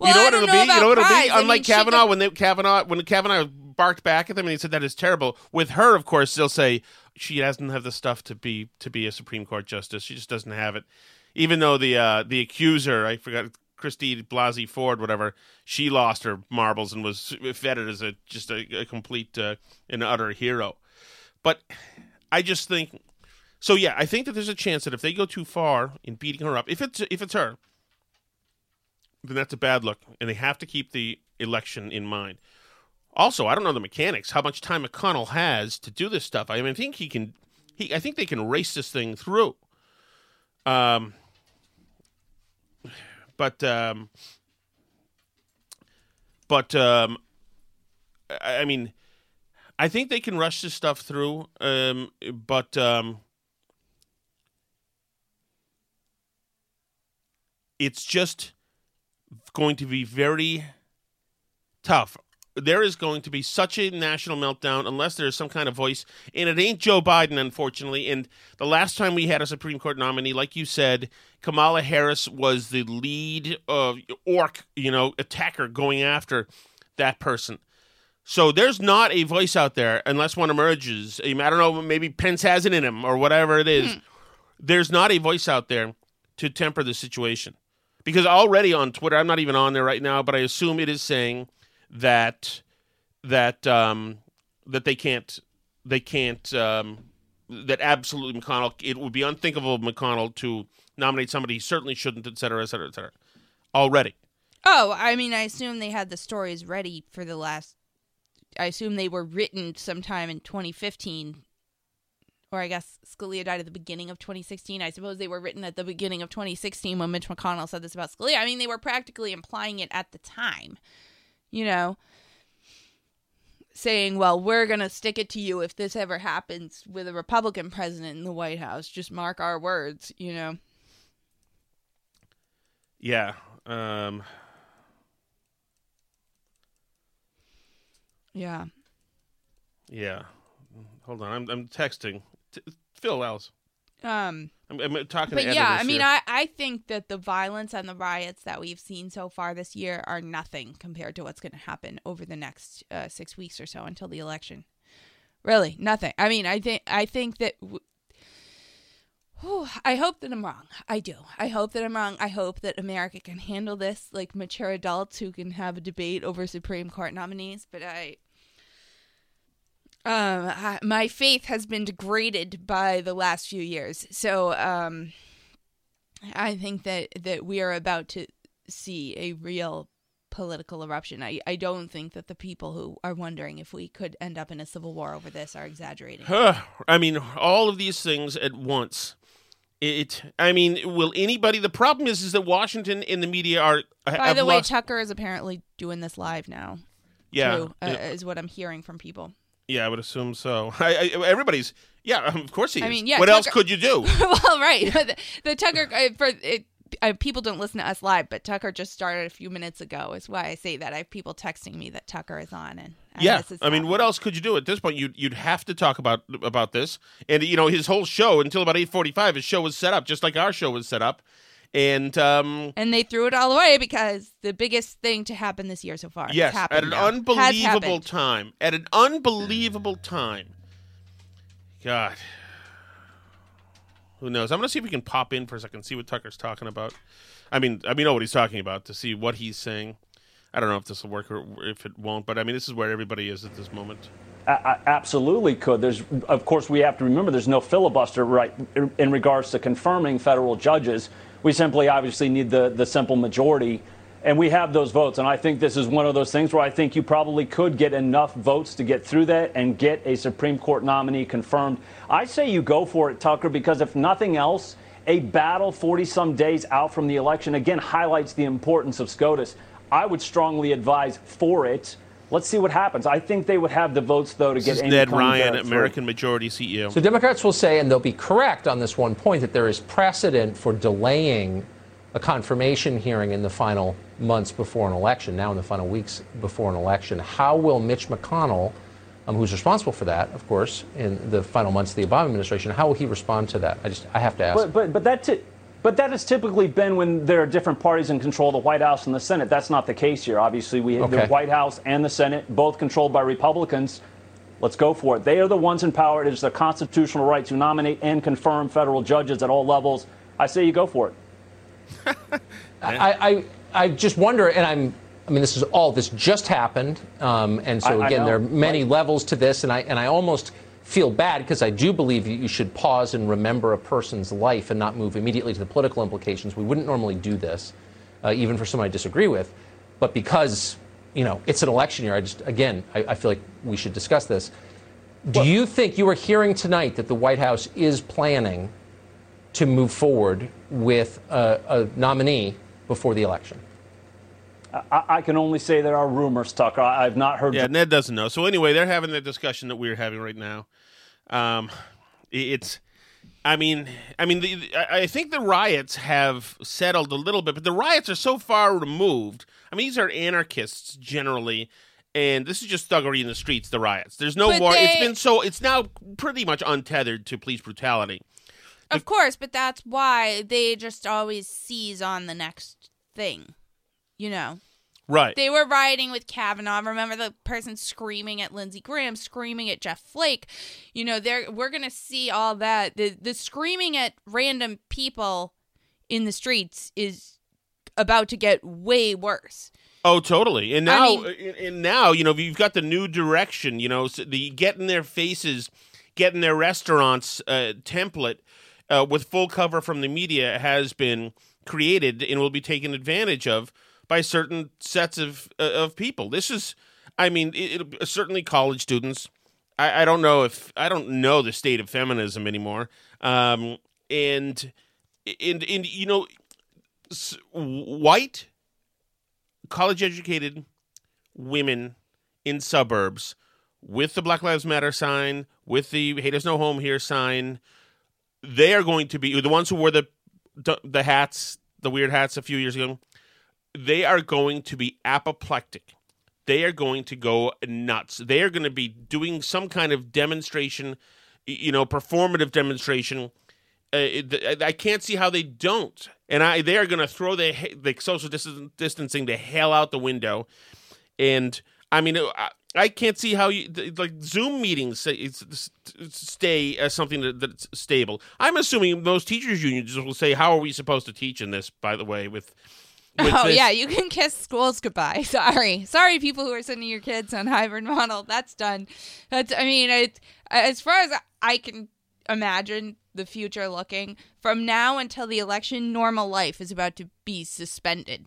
Well, you know what it'll know be. You know what it'll cries. be. I mean, Unlike Kavanaugh, could- when they Kavanaugh when Kavanaugh barked back at them and he said that is terrible. With her, of course, they'll say she doesn't have the stuff to be to be a Supreme Court justice. She just doesn't have it. Even though the uh, the accuser, I forgot Christine Blasey Ford, whatever, she lost her marbles and was feted as a just a, a complete uh, and utter hero. But I just think so. Yeah, I think that there's a chance that if they go too far in beating her up, if it's if it's her, then that's a bad look, and they have to keep the election in mind. Also, I don't know the mechanics, how much time McConnell has to do this stuff. I mean, I think he can. He, I think they can race this thing through. Um, but um, but um, I, I mean, I think they can rush this stuff through. Um, but um, it's just going to be very tough. There is going to be such a national meltdown unless there is some kind of voice, and it ain't Joe Biden, unfortunately. And the last time we had a Supreme Court nominee, like you said, Kamala Harris was the lead uh, orc, you know, attacker going after that person. So there's not a voice out there unless one emerges. I don't know, maybe Pence has it in him or whatever it is. There's not a voice out there to temper the situation. Because already on Twitter, I'm not even on there right now, but I assume it is saying that that um, that they can't they can't um, that absolutely McConnell it would be unthinkable of McConnell to nominate somebody he certainly shouldn't, et cetera, et cetera, et cetera. Already. Oh, I mean, I assume they had the stories ready for the last. I assume they were written sometime in 2015, or I guess Scalia died at the beginning of 2016. I suppose they were written at the beginning of 2016 when Mitch McConnell said this about Scalia. I mean, they were practically implying it at the time, you know, saying, "Well, we're gonna stick it to you if this ever happens with a Republican president in the White House. Just mark our words," you know. Yeah. Um, Yeah. yeah. Hold on. I'm, I'm texting. T- Phil Wells. Um. I'm, I'm talking But yeah, I mean. I, I think that the violence and the riots that we've seen so far this year are nothing compared to what's going to happen over the next uh, six weeks or so until the election. Really, nothing. I mean, I think I think that. W- Whew, I hope that I'm wrong. I do. I hope that I'm wrong. I hope that America can handle this like mature adults who can have a debate over Supreme Court nominees. But I, um, I, my faith has been degraded by the last few years. So, um, I think that that we are about to see a real political eruption. I, I don't think that the people who are wondering if we could end up in a civil war over this are exaggerating. I mean, all of these things at once. It. I mean, will anybody? The problem is, is that Washington and the media are. By the way, lost- Tucker is apparently doing this live now. Yeah, too, uh, yeah. is what I'm hearing from people. Yeah, I would assume so. I, I, everybody's. Yeah, of course he is. I mean, yeah. What else could you do? well, right. the, the Tucker uh, for it, uh, people don't listen to us live, but Tucker just started a few minutes ago. Is why I say that. I have people texting me that Tucker is on, and, and yeah, I mean, what else could you do at this point? You'd you'd have to talk about about this, and you know, his whole show until about eight forty five. His show was set up just like our show was set up, and um, and they threw it all away because the biggest thing to happen this year so far. yes, happened at an now. Unbelievable time, at an unbelievable time. God, who knows? I'm gonna see if we can pop in for a second, see what Tucker's talking about. I mean, I mean, know what he's talking about to see what he's saying. I don't know if this will work or if it won't, but I mean, this is where everybody is at this moment. A- a- absolutely could. There's, of course, we have to remember there's no filibuster right in regards to confirming federal judges. We simply obviously need the, the simple majority, and we have those votes. And I think this is one of those things where I think you probably could get enough votes to get through that and get a Supreme Court nominee confirmed. I say you go for it, Tucker, because if nothing else, a battle 40 some days out from the election again highlights the importance of SCOTUS. I would strongly advise for it. Let's see what happens. I think they would have the votes, though, to This get is Amy Ned Coney Ryan, Barrett through. American Majority CEO. So Democrats will say, and they'll be correct on this one point, that there is precedent for delaying a confirmation hearing in the final months before an election, now in the final weeks before an election. How will Mitch McConnell, um, who's responsible for that, of course, in the final months of the Obama administration, how will he respond to that? I just, I have to ask. But but but that ti- but that has typically been when there are different parties in control of the White House and the Senate. That's not the case here. Obviously, we have the White House and the Senate both controlled by Republicans. Let's go for it. They are the ones in power. It is their constitutional right to nominate and confirm federal judges at all levels. I say you go for it. I, I, I just wonder, and I'm, I mean, this is all, this just happened. Um, and so, I- I again, there are many levels to this, and I, and I almost feel bad because I do believe you, you should pause and remember a person's life and not move immediately to the political implications. We wouldn't normally do this, uh, even for someone I disagree with. But because, you know, it's an election year, I just, again, I, I feel like we should discuss this. Do you think you are hearing tonight that the White House is planning to move forward with a, a nominee before the election? I, I can only say there are rumors, Tucker. I, I've not heard. Yeah, Ned doesn't know. So anyway, they're having the discussion that we're having right now. Um, it's, I mean, I mean, the, I think the riots have settled a little bit, but the riots are so far removed. I mean, these are anarchists generally, and this is just thuggery in the streets. The riots. There's no But more. it's been so. It's now pretty much untethered to police brutality. Of course, but that's why they just always seize on the next thing. You know. Right. They were rioting with Kavanaugh. Remember the person screaming at Lindsey Graham, screaming at Jeff Flake. You know, they're we're gonna see all that. The the screaming at random people in the streets is about to get way worse. Oh, totally. And now, I mean- and- and now, you know, you've got the new direction. You know, so the get in their faces, get in their restaurants uh, template uh, with full cover from the media has been created and will be taken advantage of by certain sets of uh, of people. This is, I mean, it, it, certainly college students. I, I don't know if I don't know the state of feminism anymore. Um, and and and you know, white college educated women in suburbs with the Black Lives Matter sign, with the Hate Has No Home Here sign, they are going to be the ones who wore the the hats, the weird hats a few years ago. They are going to be apoplectic. They are going to go nuts. They are going to be doing some kind of demonstration, you know, performative demonstration. Uh, I can't see how they don't. And I, they are going to throw the the social distancing the hell out the window. And I mean, I, I can't see how you like Zoom meetings stay as something that's stable. I'm assuming those teachers unions will say, "How are we supposed to teach in this?" By the way, with oh this? yeah, you can kiss schools goodbye. Sorry, sorry, people who are sending your kids on hybrid model. That's done. That's I mean, it, as far as I can imagine the future looking from now until the election, normal life is about to be suspended.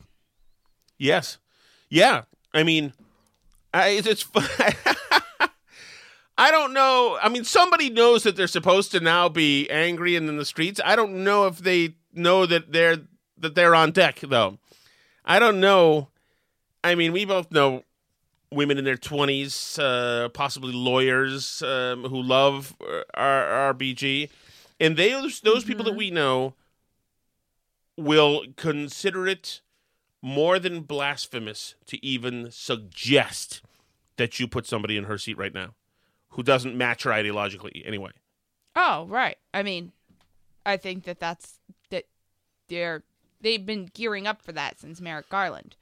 Yes, yeah. I mean I, it's. I don't know. I mean, somebody knows that they're supposed to now be angry and in the streets. I don't know if they know that they're that they're on deck though. I don't know. I mean, we both know women in their twenties, uh, possibly lawyers um, who love uh, our RBG, and they those mm-hmm. people that mm-hmm. we know will consider it more than blasphemous to even suggest that you put somebody in her seat right now who doesn't match her ideologically anyway. Oh, right. I mean, I think that that's that they're they've been gearing up for that since Merrick Garland.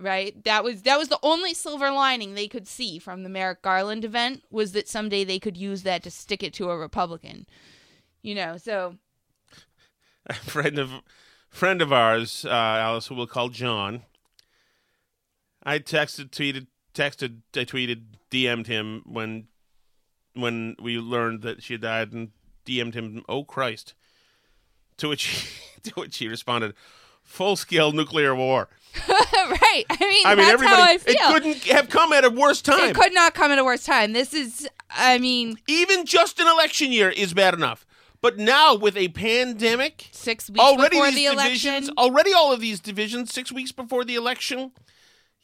Right? That was that was the only silver lining they could see from the Merrick Garland event was that someday they could use that to stick it to a Republican. You know, so a friend of friend of ours, uh, Alice, who we'll call John. I texted, tweeted, texted, I tweeted, DM'd him when when we learned that she had died, and DM'd him, "Oh Christ!" To which to which he responded, "Full scale nuclear war." right. I mean, I mean, everybody. I it couldn't have come at a worse time. It could not come at a worse time. This is, I mean, even just an election year is bad enough. But now with a pandemic, six weeks already before the election, already all of these divisions, six weeks before the election.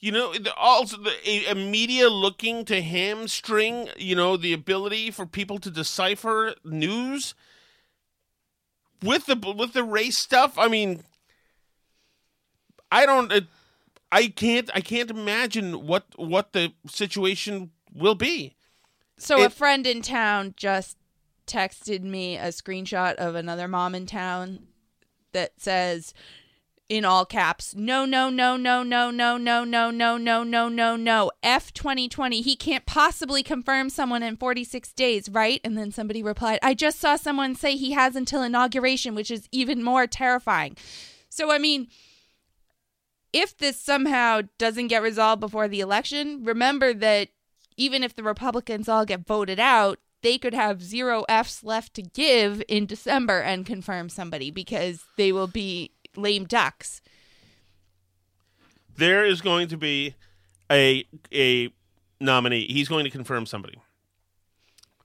You know, also the, a, a, media looking to hamstring, you know, the ability for people to decipher news with the with the race stuff. I mean, I don't, I can't, I can't imagine what what the situation will be. So it, a friend in town just texted me a screenshot of another mom in town that says in all caps, no, no, no, no, no, no, no, no, no, no, no, no, no. F 2020. He can't possibly confirm someone in 46 days, right? And then somebody replied, I just saw someone say he has until inauguration, which is even more terrifying. So, I mean, if this somehow doesn't get resolved before the election, remember that even if the Republicans all get voted out, they could have zero Fs left to give in December and confirm somebody because they will be lame ducks. There is going to be a a nominee. He's going to confirm somebody.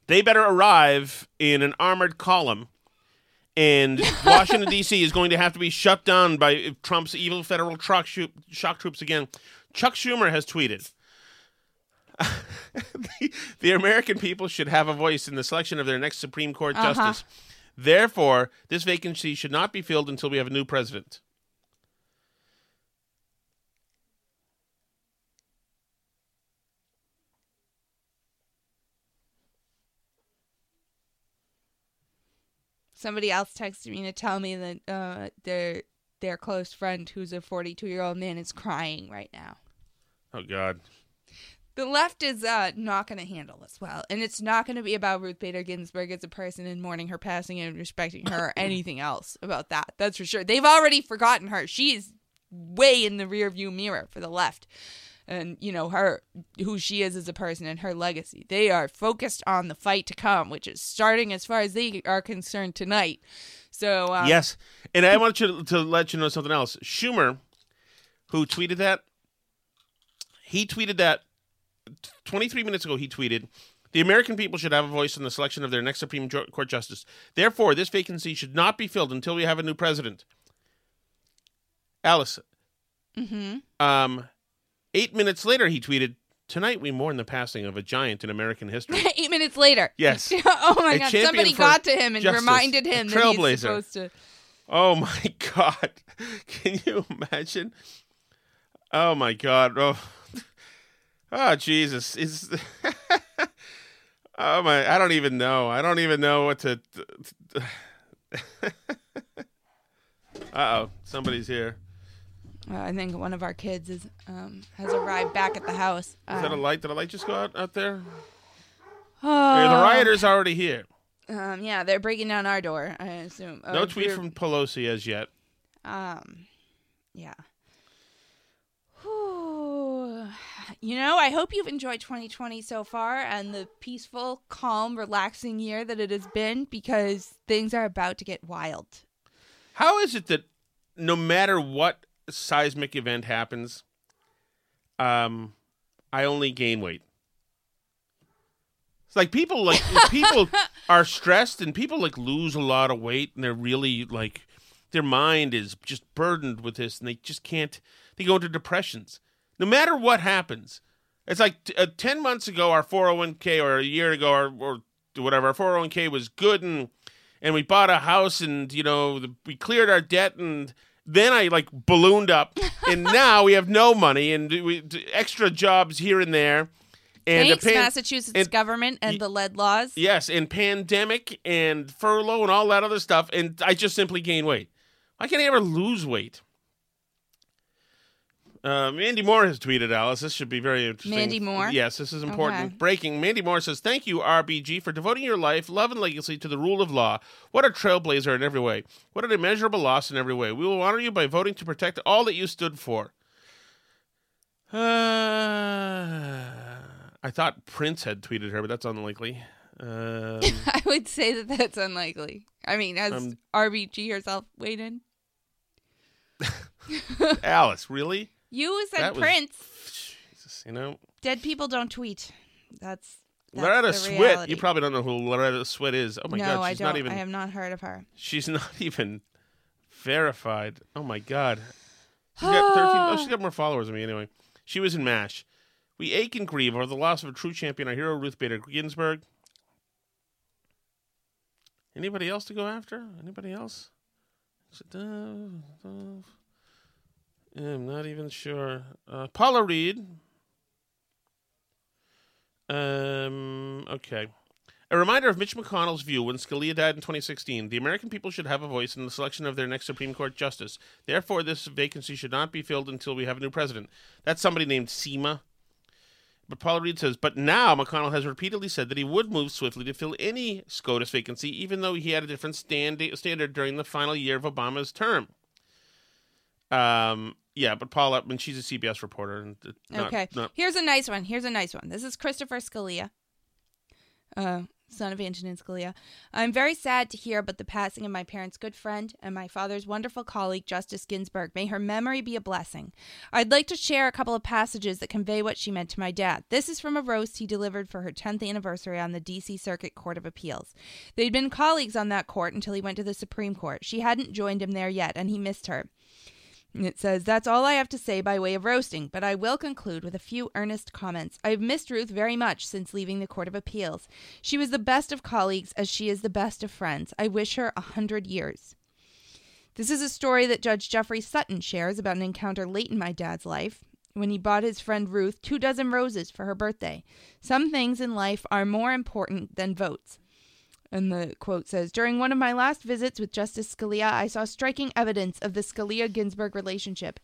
They better arrive in an armored column, and Washington D.C. is going to have to be shut down by Trump's evil federal truck shock troops again. Chuck Schumer has tweeted the, the, American people should have a voice in the selection of their next Supreme Court uh-huh. justice. Therefore, this vacancy should not be filled until we have a new president. Somebody else texted me to tell me that uh, their their close friend, who's a 42 year old man, is crying right now. Oh God the left is uh, not going to handle this well. And it's not going to be about Ruth Bader Ginsburg as a person and mourning her passing and respecting her or anything else about that. That's for sure. They've already forgotten her. She's way in the rearview mirror for the left. And, you know, her, who she is as a person and her legacy. They are focused on the fight to come, which is starting as far as they are concerned tonight. So, um, yes. And I want you to, to let you know something else. Schumer who tweeted that. He tweeted that 23 minutes ago. He tweeted, "The American people should have a voice in the selection of their next Supreme Court justice. Therefore, this vacancy should not be filled until we have a new president." Alice, Mm-hmm. um, eight minutes later, he tweeted, "Tonight we mourn the passing of a giant in American history." Eight minutes later. Yes. oh my A god! Somebody got to him and justice, reminded him that he's supposed to. Oh my god! Can you imagine? Oh my god! Oh, oh Jesus! Is oh my! I don't even know. I don't even know what to. uh oh! Somebody's here. Uh, I think one of our kids is um, has arrived back at the house. Is that a Um, light? Did a light just go out out there? oh, the rioters are already here. Um, yeah, they're breaking down our door. I assume. No Uh, tweet from Pelosi as yet. Um, yeah. Whew. You know, I hope you've enjoyed 2020 so far and the peaceful, calm, relaxing year that it has been because things are about to get wild. How is it that no matter what seismic event happens, um, I only gain weight? It's like people like people are stressed and people like lose a lot of weight and they're really like their mind is just burdened with this and they just can't they go into depressions. No matter what happens. It's like t- uh, 10 months ago our 401k or a year ago or, or whatever our 401k was good and and we bought a house and you know the, we cleared our debt and then I like ballooned up and now we have no money and we d- extra jobs here and there and Thanks, the pan- Massachusetts and- government and the lead laws. Yes, and pandemic and furlough and all that other stuff, and I just simply gain weight. Why can't I ever lose weight? Uh, Mandy Moore has tweeted, Alice. This should be very interesting. Mandy Moore? Yes, this is important. Okay. Breaking. Mandy Moore says, Thank you, RBG, for devoting your life, love, and legacy to the rule of law. What a trailblazer in every way. What an immeasurable loss in every way. We will honor you by voting to protect all that you stood for. Uh, I thought Prince had tweeted her, but that's unlikely. Um, I would say that that's unlikely. I mean, has Um, RBG herself weighed in? Alice, really? You said That was- Prince. Jesus, you know, Dead people don't tweet. That's, that's Loretta Swit. You probably don't know who Loretta Swit is. Oh my no, god, I she's don't. not even. I have not heard of her. She's not even verified. Oh my god. She's got 13. oh, she's got more followers than me anyway. She was in MASH. We ache and grieve over the loss of a true champion, our hero Ruth Bader Ginsburg. Anybody else to go after? Anybody else? I'm not even sure. Uh, Paula Reid. Um. Okay. A reminder of Mitch McConnell's view when Scalia died in 2016. The American people should have a voice in the selection of their next Supreme Court justice. Therefore, this vacancy should not be filled until we have a new president. That's somebody named Seema. But Paula Reid says, but now McConnell has repeatedly said that he would move swiftly to fill any SCOTUS vacancy, even though he had a different stand- standard during the final year of Obama's term. Um, yeah, but Paula, I mean, she's a CBS reporter. And not- okay. not- Here's a nice one. Here's a nice one. This is Christopher Scalia, uh, son of Antonin Scalia. I'm very sad to hear about the passing of my parents' good friend and my father's wonderful colleague, Justice Ginsburg. May her memory be a blessing. I'd like to share a couple of passages that convey what she meant to my dad. This is from a roast he delivered for her 10th anniversary on the D.C. Circuit Court of Appeals. They'd been colleagues on that court until he went to the Supreme Court. She hadn't joined him there yet, and he missed her. It says, That's all I have to say by way of roasting, but I will conclude with a few earnest comments. I have missed Ruth very much since leaving the Court of Appeals. She was the best of colleagues as she is the best of friends. I wish her a hundred years. This is a story that Judge Jeffrey Sutton shares about an encounter late in my dad's life when he bought his friend Ruth two dozen roses for her birthday. Some things in life are more important than votes. And the quote says During one of my last visits with Justice Scalia, I saw striking evidence of the Scalia Ginsburg relationship.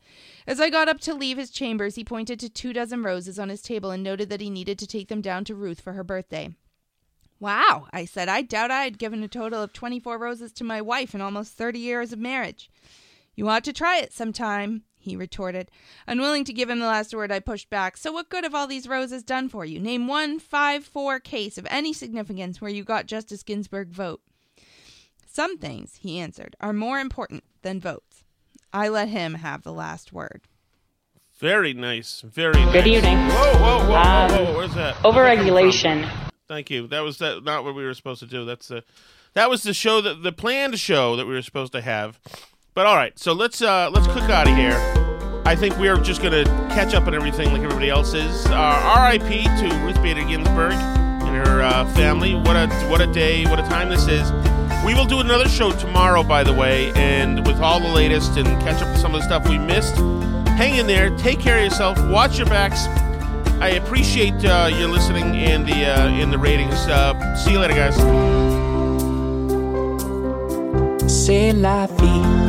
As I got up to leave his chambers, he pointed to two dozen roses on his table and noted that he needed to take them down to Ruth for her birthday. Wow, I said, I doubt I had given a total of 24 roses to my wife in almost 30 years of marriage. You ought to try it sometime, he retorted. Unwilling to give him the last word, I pushed back. So, what good have all these roses done for you? Name one 5 4 case of any significance where you got Justice Ginsburg vote. Some things, he answered, are more important than votes. I let him have the last word. Very nice. Very nice. Good evening. Whoa, whoa, whoa, Um, whoa, whoa. Where's that? Overregulation. Thank you. That was that, not what we were supposed to do. That's the that was the show that the planned show that we were supposed to have. But all right, so let's uh let's cook out of here. I think we are just going to catch up on everything like everybody else is. Uh, R.I.P. to Ruth Bader Ginsburg and her uh, family. What a what a day, what a time this is. We will do another show tomorrow, by the way, and with all the latest and catch up with some of the stuff we missed. Hang in there, take care of yourself, watch your backs. I appreciate uh, your listening and the uh, the ratings. Uh, see you later, guys. C'est la vie.